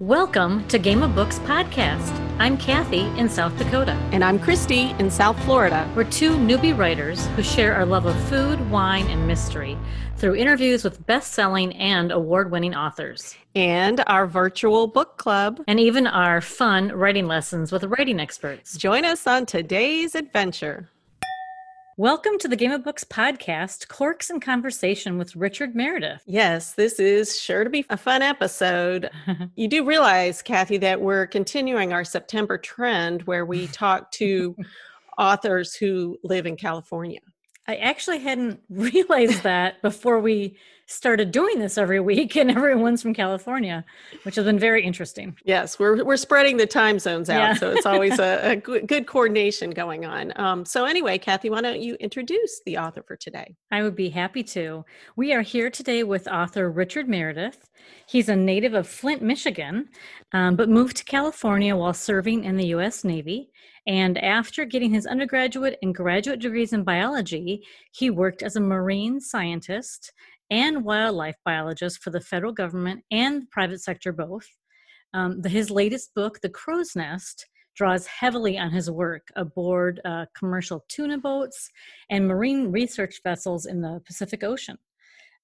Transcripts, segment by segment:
Welcome to Game of Books podcast. I'm Kathy in South Dakota. And I'm Christy in South Florida. We're two newbie writers who share our love of food, wine, and mystery through interviews with best selling and award winning authors. And our virtual book club. And even our fun writing lessons with writing experts. Join us on today's adventure. Welcome to the Game of Books podcast, Corks in Conversation with Richard Meredith. Yes, this is sure to be a fun episode. you do realize, Kathy, that we're continuing our September trend where we talk to authors who live in California. I actually hadn't realized that before we started doing this every week, and everyone's from California, which has been very interesting. Yes, we're we're spreading the time zones out, yeah. so it's always a, a good, coordination going on. Um, so anyway, Kathy, why don't you introduce the author for today? I would be happy to. We are here today with author Richard Meredith. He's a native of Flint, Michigan, um, but moved to California while serving in the U.S. Navy. And after getting his undergraduate and graduate degrees in biology, he worked as a marine scientist and wildlife biologist for the federal government and the private sector both. Um, the, his latest book, The Crow's Nest, draws heavily on his work aboard uh, commercial tuna boats and marine research vessels in the Pacific Ocean.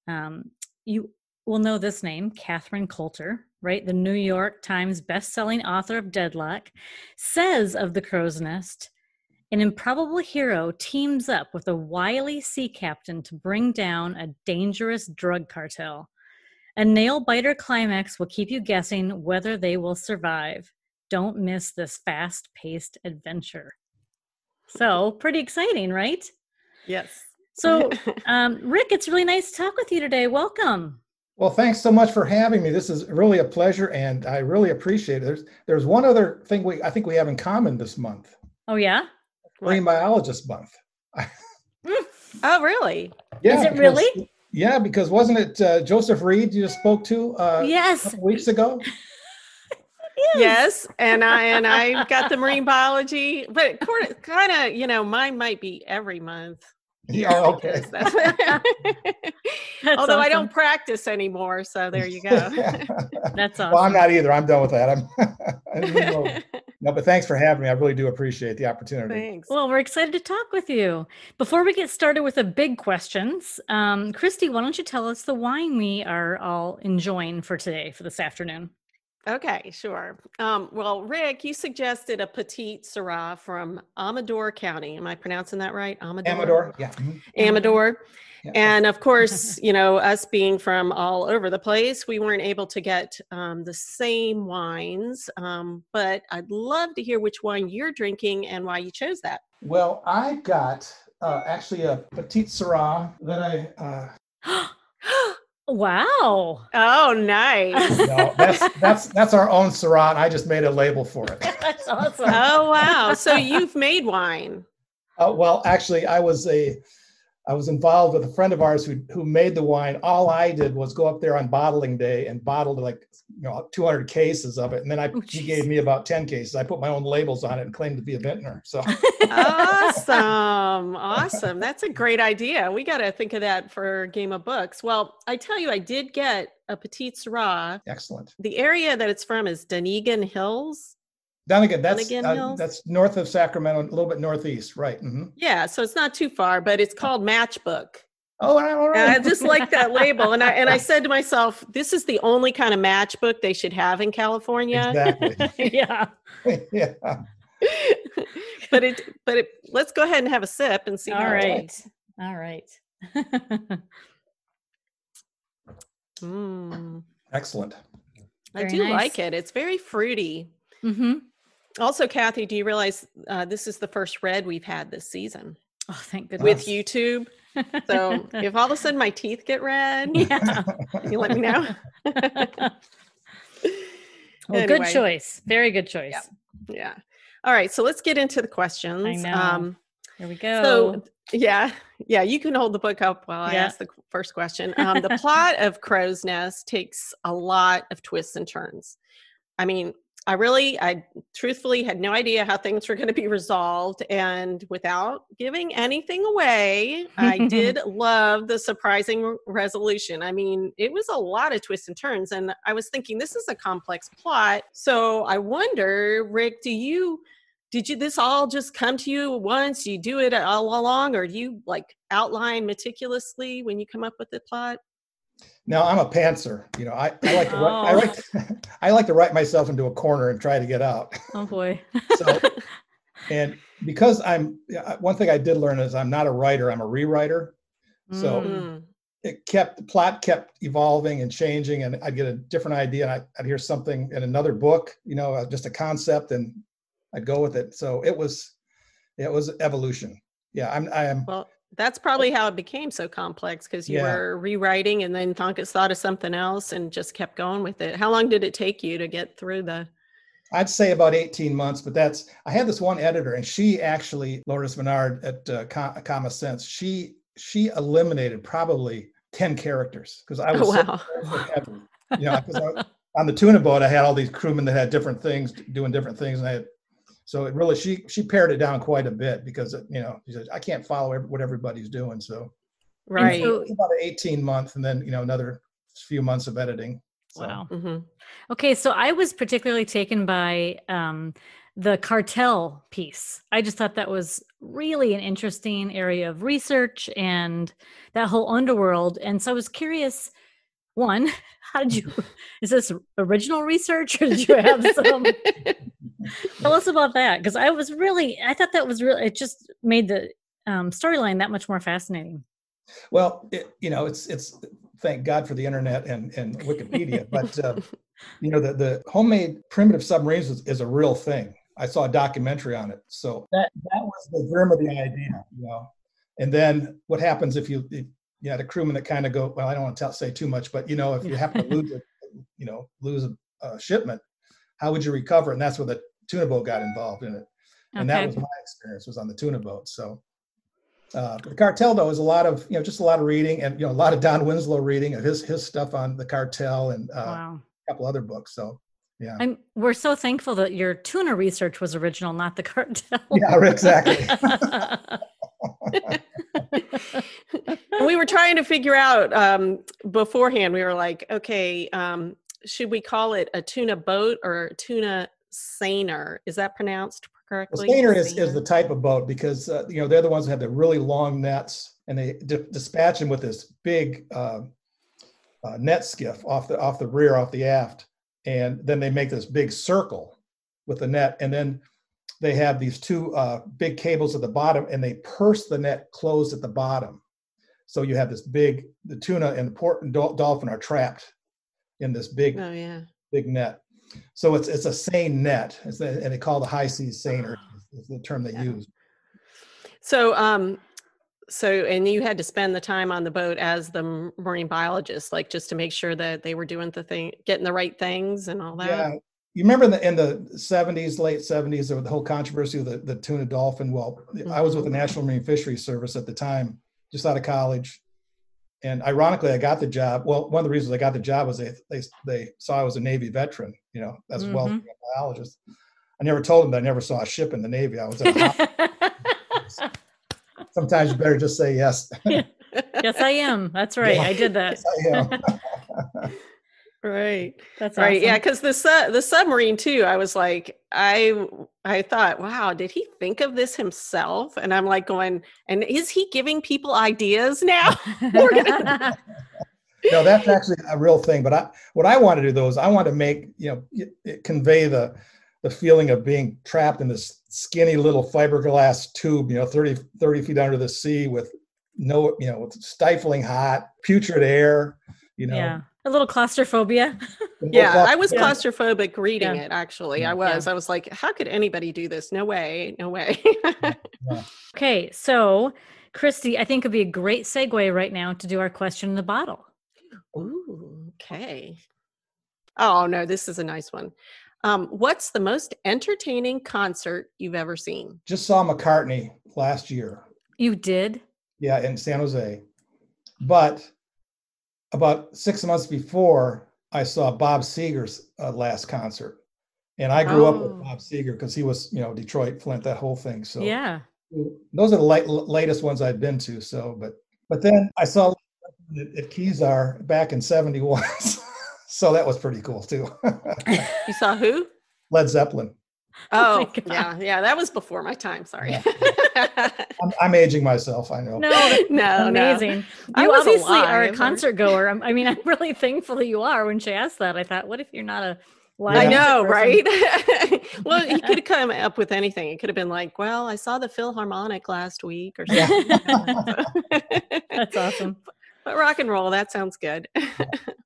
Um, you will know this name, Catherine Coulter, right? The New York Times best-selling author of Deadlock, says of the crow's nest an improbable hero teams up with a wily sea captain to bring down a dangerous drug cartel. A nail biter climax will keep you guessing whether they will survive. Don't miss this fast paced adventure. So, pretty exciting, right? Yes. So, um, Rick, it's really nice to talk with you today. Welcome. Well, thanks so much for having me. This is really a pleasure, and I really appreciate it. There's there's one other thing we I think we have in common this month. Oh yeah, Marine Biologist Month. oh really? Yeah. Is it because, really? Yeah, because wasn't it uh, Joseph Reed you just spoke to? Uh, yes. weeks ago. yes. yes. and I and I got the marine biology, but kind of you know mine might be every month. Yeah, okay. Although awesome. I don't practice anymore, so there you go. That's awesome. Well, I'm not either. I'm done with that. I'm no, but thanks for having me. I really do appreciate the opportunity. Thanks. Well, we're excited to talk with you. Before we get started with the big questions, um, Christy, why don't you tell us the wine we are all enjoying for today, for this afternoon? Okay, sure. Um, well, Rick, you suggested a petite Syrah from Amador County. Am I pronouncing that right? Amador. Amador, yeah. Mm-hmm. Amador. Yeah. And of course, you know, us being from all over the place, we weren't able to get um, the same wines. Um, but I'd love to hear which wine you're drinking and why you chose that. Well, I got uh, actually a petite Syrah that I. Uh, Wow. Oh, nice. no, that's that's that's our own Syrah. And I just made a label for it. that's awesome. Oh wow. So you've made wine. Uh, well, actually, I was a I was involved with a friend of ours who who made the wine. All I did was go up there on bottling day and bottled like you know 200 cases of it, and then I oh, he gave me about 10 cases. I put my own labels on it and claimed to be a vintner. So awesome, awesome! That's a great idea. We got to think of that for Game of Books. Well, I tell you, I did get a Petite Syrah. Excellent. The area that it's from is Dunnigan Hills. Dunnigan, that's uh, that's north of Sacramento, a little bit northeast, right? Mm-hmm. Yeah, so it's not too far, but it's called Matchbook. Oh, all right. And I just like that label, and I and I said to myself, this is the only kind of matchbook they should have in California. Exactly. yeah. yeah. but it, but it. Let's go ahead and have a sip and see. All right. All right. mm. Excellent. I do nice. like it. It's very fruity. Mm-hmm. Also, Kathy, do you realize uh, this is the first red we've had this season? Oh, thank goodness. With YouTube. So if all of a sudden my teeth get red, yeah. you let me know. well, anyway. good choice. Very good choice. Yeah. yeah. All right. So let's get into the questions. I know. Um, Here we go. So yeah, yeah, you can hold the book up while I ask the first question. Um, the plot of Crow's Nest takes a lot of twists and turns. I mean, I really, I truthfully had no idea how things were going to be resolved. And without giving anything away, I did love the surprising resolution. I mean, it was a lot of twists and turns. And I was thinking, this is a complex plot. So I wonder, Rick, do you did you this all just come to you once you do it all along or do you like outline meticulously when you come up with the plot no i'm a pantser you know i, I like to oh. write, I like to, I like to write myself into a corner and try to get out oh boy so and because i'm one thing i did learn is i'm not a writer i'm a rewriter so mm. it kept the plot kept evolving and changing and i'd get a different idea and I'd, I'd hear something in another book you know uh, just a concept and I'd go with it. So it was, it was evolution. Yeah, I'm. I am. Well, that's probably how it became so complex because you yeah. were rewriting and then thought thought of something else and just kept going with it. How long did it take you to get through the? I'd say about 18 months, but that's I had this one editor and she actually Lourdes Menard at uh, Comma Sense. She she eliminated probably 10 characters because I was oh, wow. so heavy. You know, because on the tuna boat I had all these crewmen that had different things doing different things, and I had so it really she she pared it down quite a bit because you know she said I can't follow what everybody's doing. So right, so about an eighteen month, and then you know another few months of editing. So. Wow. Mm-hmm. Okay, so I was particularly taken by um, the cartel piece. I just thought that was really an interesting area of research and that whole underworld. And so I was curious one, how did you, is this original research or did you have some Tell us about that because I was really, I thought that was really, it just made the um, storyline that much more fascinating. Well, it, you know, it's it's thank God for the internet and and Wikipedia, but uh, you know, the the homemade primitive submarines is, is, a real thing. I saw a documentary on it, so that that was the germ of the idea, you know. And then what happens if you if, you had a crewman that kind of go, well, I don't want to tell, say too much, but you know, if you happen to lose a, you know, lose a, a shipment, how would you recover? And that's where the tuna boat got involved in it, and okay. that was my experience was on the tuna boat. So uh, the cartel though is a lot of you know just a lot of reading and you know a lot of Don Winslow reading of his his stuff on the cartel and uh, wow. a couple other books. So yeah, I'm, we're so thankful that your tuna research was original, not the cartel. Yeah, exactly. we were trying to figure out um, beforehand. We were like, okay, um, should we call it a tuna boat or tuna seiner. Is that pronounced correctly? Well, is, is the type of boat because uh, you know they're the ones that have the really long nets and they d- dispatch them with this big uh, uh, net skiff off the off the rear, off the aft, and then they make this big circle with the net, and then they have these two uh, big cables at the bottom, and they purse the net closed at the bottom. So you have this big the tuna and the port and dolphin are trapped in this big oh, yeah. big net. So it's it's a seine net, it's a, and they call the high seas seiner is the term they yeah. use. So um, so and you had to spend the time on the boat as the marine biologist, like just to make sure that they were doing the thing, getting the right things and all that. Yeah. You remember in the in the 70s, late 70s, there was the whole controversy of the, the tuna dolphin. Well, mm-hmm. I was with the mm-hmm. National Marine Fisheries Service at the time, just out of college and ironically, I got the job. Well, one of the reasons I got the job was they they, they saw I was a Navy veteran, you know, as mm-hmm. well as a biologist. I never told them that I never saw a ship in the Navy. I was Sometimes you better just say yes. yes, I am. That's right. Yeah. I did that. Yes, Right. That's right. Awesome. Yeah, because the su- the submarine too. I was like, I I thought, wow, did he think of this himself? And I'm like going, and is he giving people ideas now? no, that's actually a real thing. But I, what I want to do though is I want to make you know it, it convey the the feeling of being trapped in this skinny little fiberglass tube, you know, 30, 30 feet under the sea with no, you know, with stifling hot, putrid air, you know. Yeah a little claustrophobia. yeah, I was claustrophobic reading yeah. it actually. I was. Yeah. I was like, how could anybody do this? No way. No way. okay, so Christy, I think it'd be a great segue right now to do our question in the bottle. Ooh, okay. Oh no, this is a nice one. Um, what's the most entertaining concert you've ever seen? Just saw McCartney last year. You did? Yeah, in San Jose. But about six months before, I saw Bob Seger's uh, last concert. And I grew up Oh. with Bob Seger because he was, you know, Detroit, Flint, that whole thing. So Yeah. those are the late, latest ones I've been to. So, but but then I saw at, at Kezar back in '71, so that was pretty cool too. You saw who? Led Zeppelin. Oh Oh, yeah, yeah. That was before my time. Sorry. I'm, I'm aging myself. I know. No, no, no. amazing. I You was obviously are a concert goer. I'm- I mean, I'm really thankful that you are. When she asked that, I thought, what if you're not a live I know, person? right? well, he could have come up with anything. It could have been like, "Well, I saw the Philharmonic last week," or Yeah. something. That's awesome. But rock and roll, that sounds good.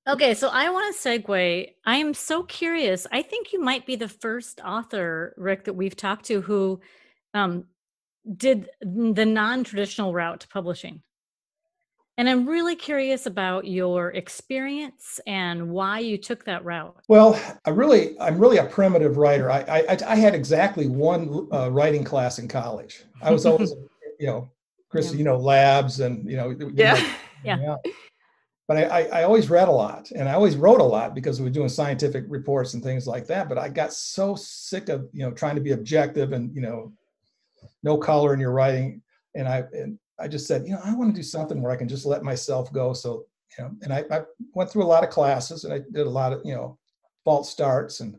Okay, so I want to segue. I am so curious. I think you might be the first author, Rick, that we've talked to who um, did the non traditional route to publishing. And I'm really curious about your experience and why you took that route. Well, I really, I'm really a primitive writer. I, I, I had exactly one uh, writing class in college. I was always, you know, Chris, Yeah. you know, labs and you know, you yeah. know, Yeah. But I, I, I always read a lot and I always wrote a lot because we were doing scientific reports and things like that. But I got so sick of, you know, trying to be objective and, you know, no color in your writing. And I, and I just said, you know, I want to do something where I can just let myself go. So, you know, and I, I went through a lot of classes and I did a lot of, you know, false starts and,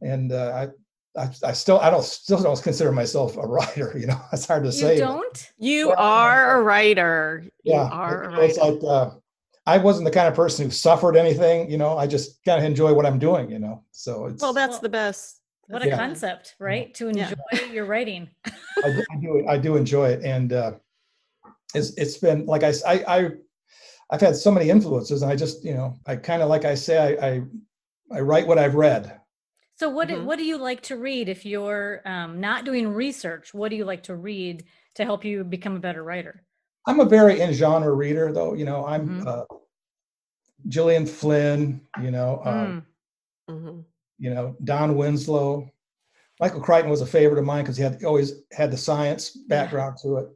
and uh, I, I, I still, I don't, still don't consider myself a writer, you know, it's hard to You say. You don't? You Well, are a writer. You yeah are it- a it's writer. like uh, i wasn't the kind of person who suffered anything you know i just kind of enjoy what i'm doing you know so it's Well, that's Well, the best. What a Yeah. concept, right? To Yeah. enjoy your writing. I, do, I do i do enjoy it and uh it's it's been like I I I've had so many influences and i just you know i kind of like i say I, I i write what i've read So what do, Mhm. what do you like to read if you're um, not doing research? What do you like to read to help you become a better writer? i'm a very in genre reader though you know i'm Mhm. uh gillian flynn you know um, Mm. You know, Don Winslow. Michael Crichton was a favorite of mine because he had always had the science background to it.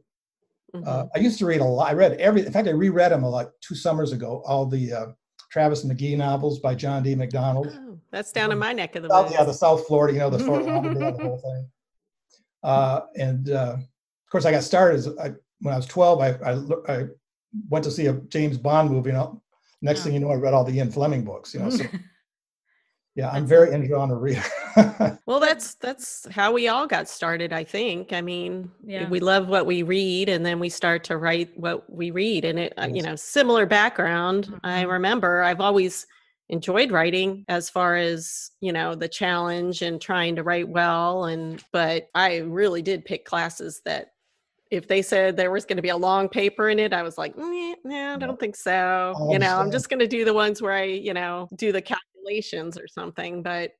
Uh, Mhm. I used to read a lot. I read every. In fact, I reread them like two summers ago. All the uh, Travis McGee novels by John D. MacDonald. Oh, that's down in my neck of the woods. yeah, the South Florida. You know, the Fort Lauderdale, the whole thing. Uh, and uh, of course, I got started as I, when I was twelve. I, I I went to see a James Bond movie. And all- next Oh. thing you know, I read all the Ian Fleming books. You know, so yeah, I'm very in genre reader. Well, that's that's how we all got started, I think. I mean, Yeah. we love what we read and then we start to write what we read and it uh, you know, similar background. I Mhm. remember I've always enjoyed writing as far as, you know, the challenge and trying to write well and but I really did pick classes that if they said there was going to be a long paper in it, I was like, "Nah, no, I don't think so. I you know, I'm just going to do the ones where I, you know, do the calculations or something. But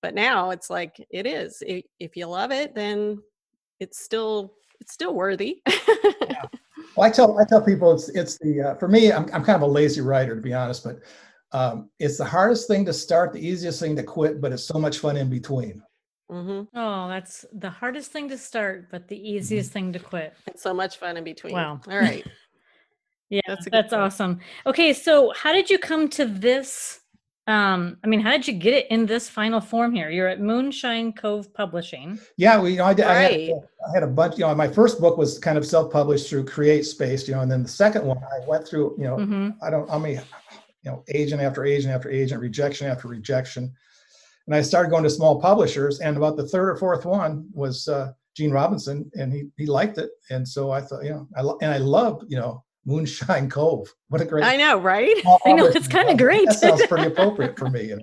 but now it's like it is if, if you love it then it's still it's still worthy Well, I tell I tell people it's it's the uh, for me I'm I'm kind of a lazy writer to be honest, but um, it's the hardest thing to start, the easiest thing to quit, but it's so much fun in between. hmm oh, that's the hardest thing to start, but the easiest thing to quit. it's so much fun in between Wow. all right Yeah, That's that's, a good point. awesome. Okay, so how did you come to this? Um, I mean, how did you get it in this final form here? You're at Moonshine Cove Publishing. Yeah, we you know I did. I, had, I had a bunch. You know, my first book was kind of self-published through Create Space. You know, and then the second one I went through. You know, hmm I don't. I mean, you know, agent after agent after agent, rejection after rejection, and I started going to small publishers. And about the third or fourth one was uh, Gene Robinson, and he he liked it, and so I thought, you know, I lo- and I love you know Moonshine Cove. What a great. i know right small I know, it's kinda great. That sounds pretty appropriate for me. You know.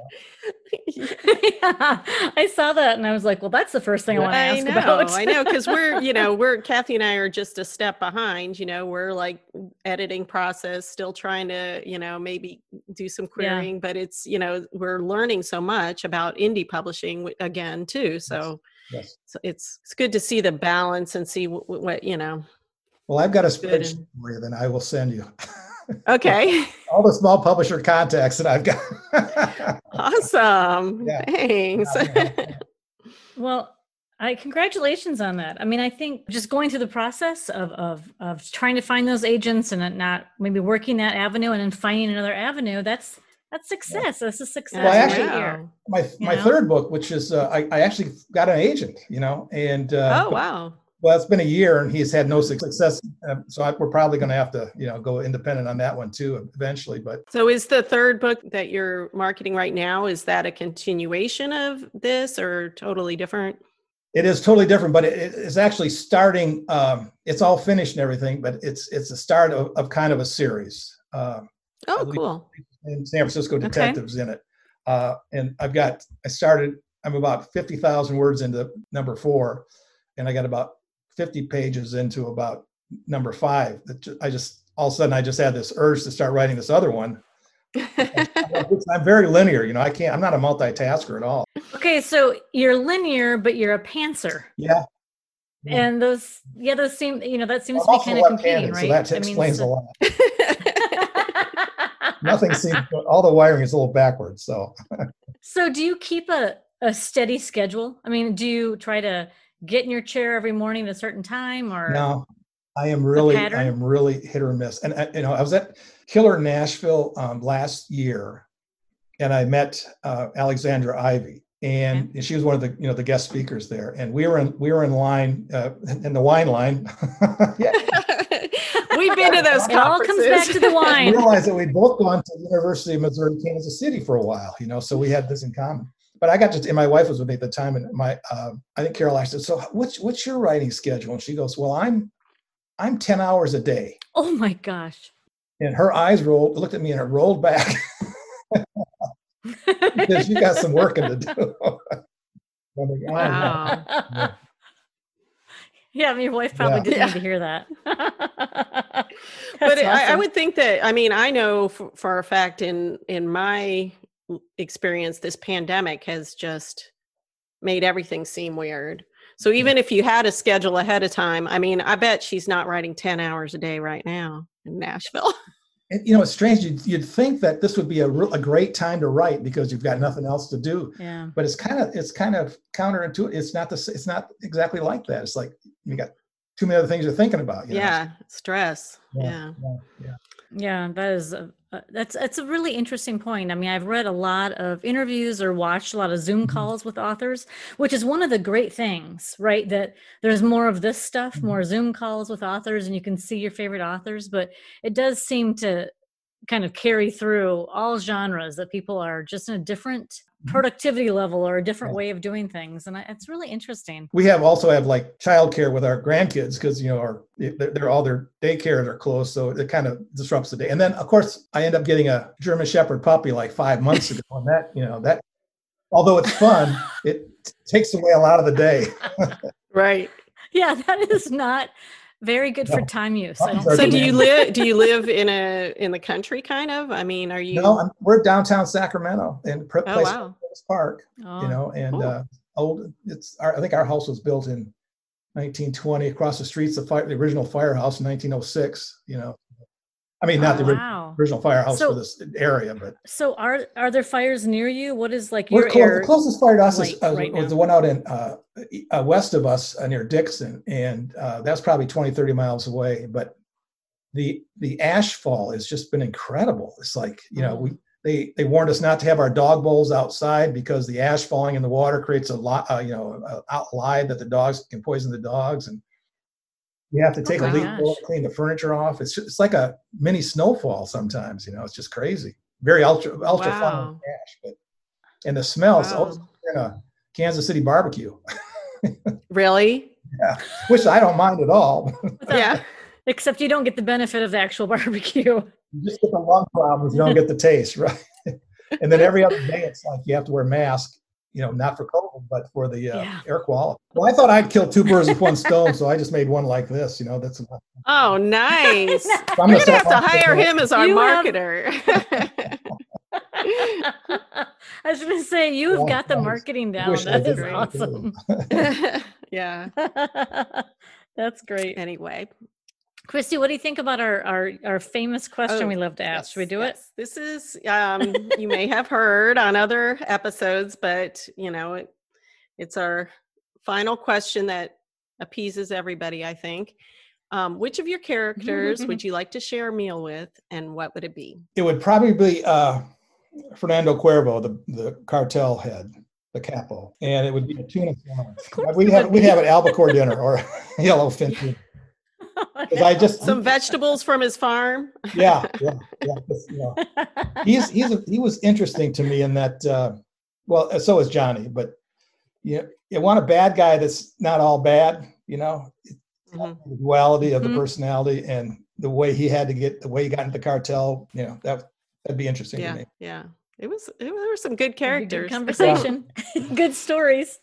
yeah, I saw that and I was like, well, that's the first thing I want to ask know, about. I know, because we're, you know, we're Kathy and I are just a step behind. You know, we're like editing process, still trying to, you know, maybe do some querying, but it's, you know, we're learning so much about indie publishing again too. So, Yes. so it's it's good to see the balance and see what, what you know. Well, I've got a spreadsheet for you. Then I will send you Okay, all the small publisher contacts that I've got. awesome. Yeah. Thanks. Well, I congratulations on that. I mean, I think just going through the process of of of trying to find those agents and not maybe working that avenue and then finding another avenue, that's That's success. That's a success. Well, actually, year. my my know? third book, which is uh, I, I actually got an agent, you know, and uh, oh wow. Well, it's been a year and he's had no success, um, so I, we're probably going to have to, you know, go independent on that one too eventually. But So is the third book that you're marketing right now is that a continuation of this or totally different? it is totally different. But it, it's actually starting. Um, it's all finished and everything, but it's it's the start of, of kind of a series. Uh, Oh, cool. and San Francisco detectives in it. Uh, and I've got, I started, I'm about 50,000 words into number four, and I got about 50 pages into about number five. That I just, all of a sudden, I just had this urge to start writing this other one. I'm very linear, you know, I can't, I'm not a multitasker at all. Okay, so you're linear, but you're a pantser. Yeah. And those, yeah, those seem, you know, that seems I'm to be kind of competing, right? So that I mean, explains so- a lot. Nothing seems, all the wiring is a little backwards. So so do you keep a, a steady schedule? I mean, do you try to get in your chair every morning at a certain time or? No, I am really, I am really hit or miss. And I, you know, I was at Killer Nashville um, last year, and I met uh, Alexandra Ivy, and she was one of the you know the guest speakers there. And we were in we were in line uh, in the wine line. yeah, We've been to those It all comes back to the I wine. realized that we'd both gone to the University of Missouri Kansas City for a while. You know, so we had this in common. But I got to, and my wife was with me at the time, and my, uh, I think Carol asked, "So, what's what's your writing schedule?" And she goes, "Well, I'm, I'm ten hours a day." Oh my gosh. and her eyes rolled, looked at me and it rolled back because you got some working to do. Like, "Oh, Wow. Yeah. yeah, your wife probably Yeah. didn't Yeah. need to hear that. but That's I, I would think that i mean i know for, for a fact in in my experience this pandemic has just made everything seem weird so even if you had a schedule ahead of time i mean i bet she's not writing 10 hours a day right now in nashville And, you know, it's strange. You'd, you'd think that this would be a, real, a great time to write because you've got nothing else to do. Yeah. But it's kind of it's kind of counterintuitive. It's not the it's not exactly like that. It's like you got too many other things you're thinking about. You know? yeah stress Yeah. yeah yeah, yeah. Yeah, that is a, uh, that's that's a really interesting point. I mean, I've read a lot of interviews or watched a lot of Zoom Mhm. calls with authors, which is one of the great things, right? That there's more of this stuff, Mhm. more Zoom calls with authors, and you can see your favorite authors. But it does seem to kind of carry through all genres that people are just in a different. Mm-hmm. productivity level or a different Yeah. way of doing things, and it's really interesting. We have also have like childcare with our grandkids because you know our they're, they're all their daycares are closed, so it kind of disrupts the day. And then of course I end up getting a German Shepherd puppy like five months ago, and that you know that although it's fun, it t- takes away a lot of the day. right Yeah, that is not very good for time use. I Puppies don't so do you live do you live in a in the country kind of i mean are you No, I'm, we're downtown Sacramento in a pr- Oh, wow. called Park, Oh. you know, and cool. uh, old. It's our, I think our house was built in 1920 across the streets the fire, the original firehouse in 1906. You know, I mean not the wow. original firehouse So- for this area, but So are are there fires near you? What is like your close, the closest fire to us is, uh, right was now? the one out in uh, uh, west of us uh, near Dixon, and uh, that's probably 20, 30 miles away. But the the ash fall has just been incredible. It's like you know Mm. we they they warned us not to have our dog bowls outside because the ash falling in the water creates a lot uh, you know a, a lye that the dogs can poison the dogs and you have to take oh my a leaf gosh. blower to clean the furniture off. It's just, it's like a mini snowfall sometimes. You know, it's just crazy. Very ultra ultra fun Wow. with ash, but and the smells. Wow. Oh, in a Kansas City barbecue, really Yeah, which I don't mind at all. Yeah Except you don't get the benefit of the actual barbecue. you just get the lung problems, you don't get the taste, right? and then every other day, it's like you have to wear a mask. You know, not for COVID, but for the uh, Yeah. air quality. Well, I thought I'd kill two birds with one stone, so I just made one like this. You know, that's. enough. oh nice So I'm We're gonna gonna have to hire marketing- him as our You have- marketer. I was going to say you have Yeah, got the thanks. marketing down. wish I That is awesome. yeah. That's great. Anyway, Christy, what do you think about our our, our famous question Oh, we love to ask? Should we do it? This is um, you may have heard on other episodes, but you know it, it's our final question that appeases everybody. I think. Um, which of your characters would you like to share a meal with, and what would it be? it would probably be uh, Fernando Cuervo, the, the cartel head, the capo, and it would be a tuna salmon. We have we have an albacore dinner or a yellowfin. Because I just some vegetables from his farm. Yeah, yeah, yeah. You know, he's he's a, he was interesting to me in that. Uh, well, so is Johnny, but you you want a bad guy that's not all bad. You know, mm-hmm. the duality of the mm-hmm. personality and the way he had to get the way he got into the cartel. You know, that that'd be interesting yeah, to me. Yeah. It was, it, there were some good characters. Good conversation, good stories.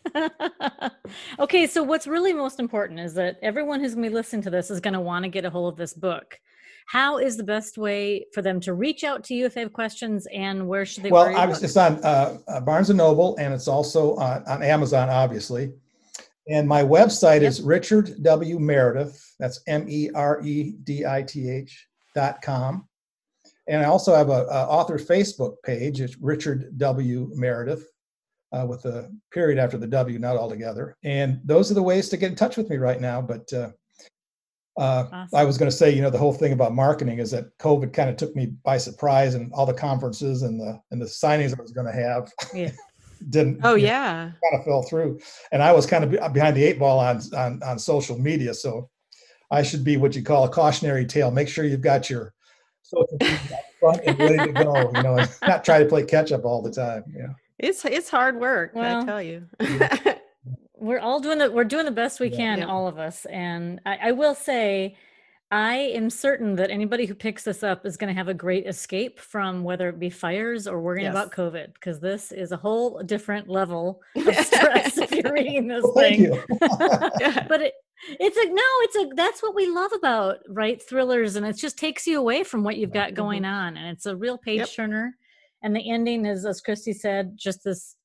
okay, so what's really most important is that everyone who's going to be listening to this is going to want to get a hold of this book. How is the best way for them to reach out to you if they have questions, and where should they? Well, I was, it's on uh, uh, Barnes and Noble, and it's also on, on Amazon, obviously. And my website yep. is Richard W. Meredith. That's M E R E D I T H dot com. And I also have a, a author Facebook page. It's Richard W. Meredith uh, with a period after the W, not all together. And those are the ways to get in touch with me right now. But uh, uh, awesome. I was going to say, you know, the whole thing about marketing is that COVID kind of took me by surprise, and all the conferences and the and the signings I was going to have yeah. didn't. Oh yeah, kind of fell through, and I was kind of behind the eight ball on on on social media. So I should be what you call a cautionary tale. Make sure you've got your social media front and ready to go. You know, not try to play catch up all the time. Yeah, it's it's hard work. Well, I tell you. we're all doing it. We're doing the best we can, yeah. all of us. And I, I will say, I am certain that anybody who picks this up is going to have a great escape from whether it be fires or worrying yes. about COVID, because this is a whole different level of stress if you're reading this well, thing. but it, it's like no, it's a that's what we love about right thrillers, and it just takes you away from what you've got going mm-hmm. on, and it's a real page yep. turner. And the ending is, as Christy said, just this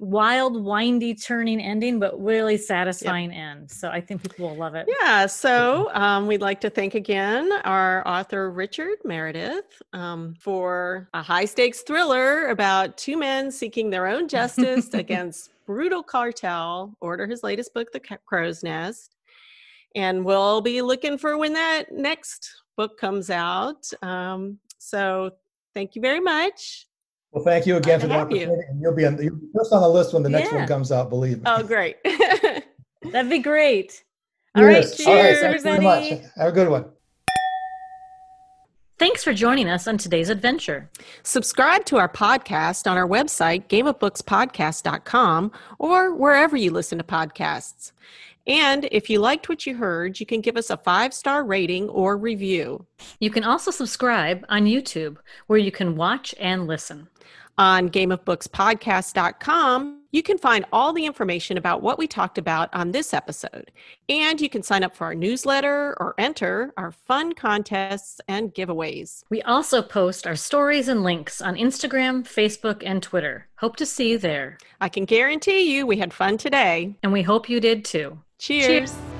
wild, windy, turning ending, but really satisfying yep. end. So I think people will love it. Yeah. So um, we'd like to thank again our author, Richard Meredith, um, for a high stakes thriller about two men seeking their own justice against brutal cartel. Order his latest book, The Crow's Nest. And we'll be looking for when that next book comes out. Um, so thank you very much. Well, thank you again for the opportunity. You. And you'll be, on, you'll be first on the list when the next yeah. one comes out, believe me. Oh, great. That'd be great. All right, cheers, All right, everybody. Have a good one. Thanks for joining us on today's adventure. Subscribe to our podcast on our website, gameofbookspodcast.com, or wherever you listen to podcasts. And if you liked what you heard, you can give us a five star rating or review. You can also subscribe on YouTube, where you can watch and listen. On gameofbookspodcast.com, you can find all the information about what we talked about on this episode. And you can sign up for our newsletter or enter our fun contests and giveaways. We also post our stories and links on Instagram, Facebook, and Twitter. Hope to see you there. I can guarantee you we had fun today. And we hope you did too. Cheers. Cheers.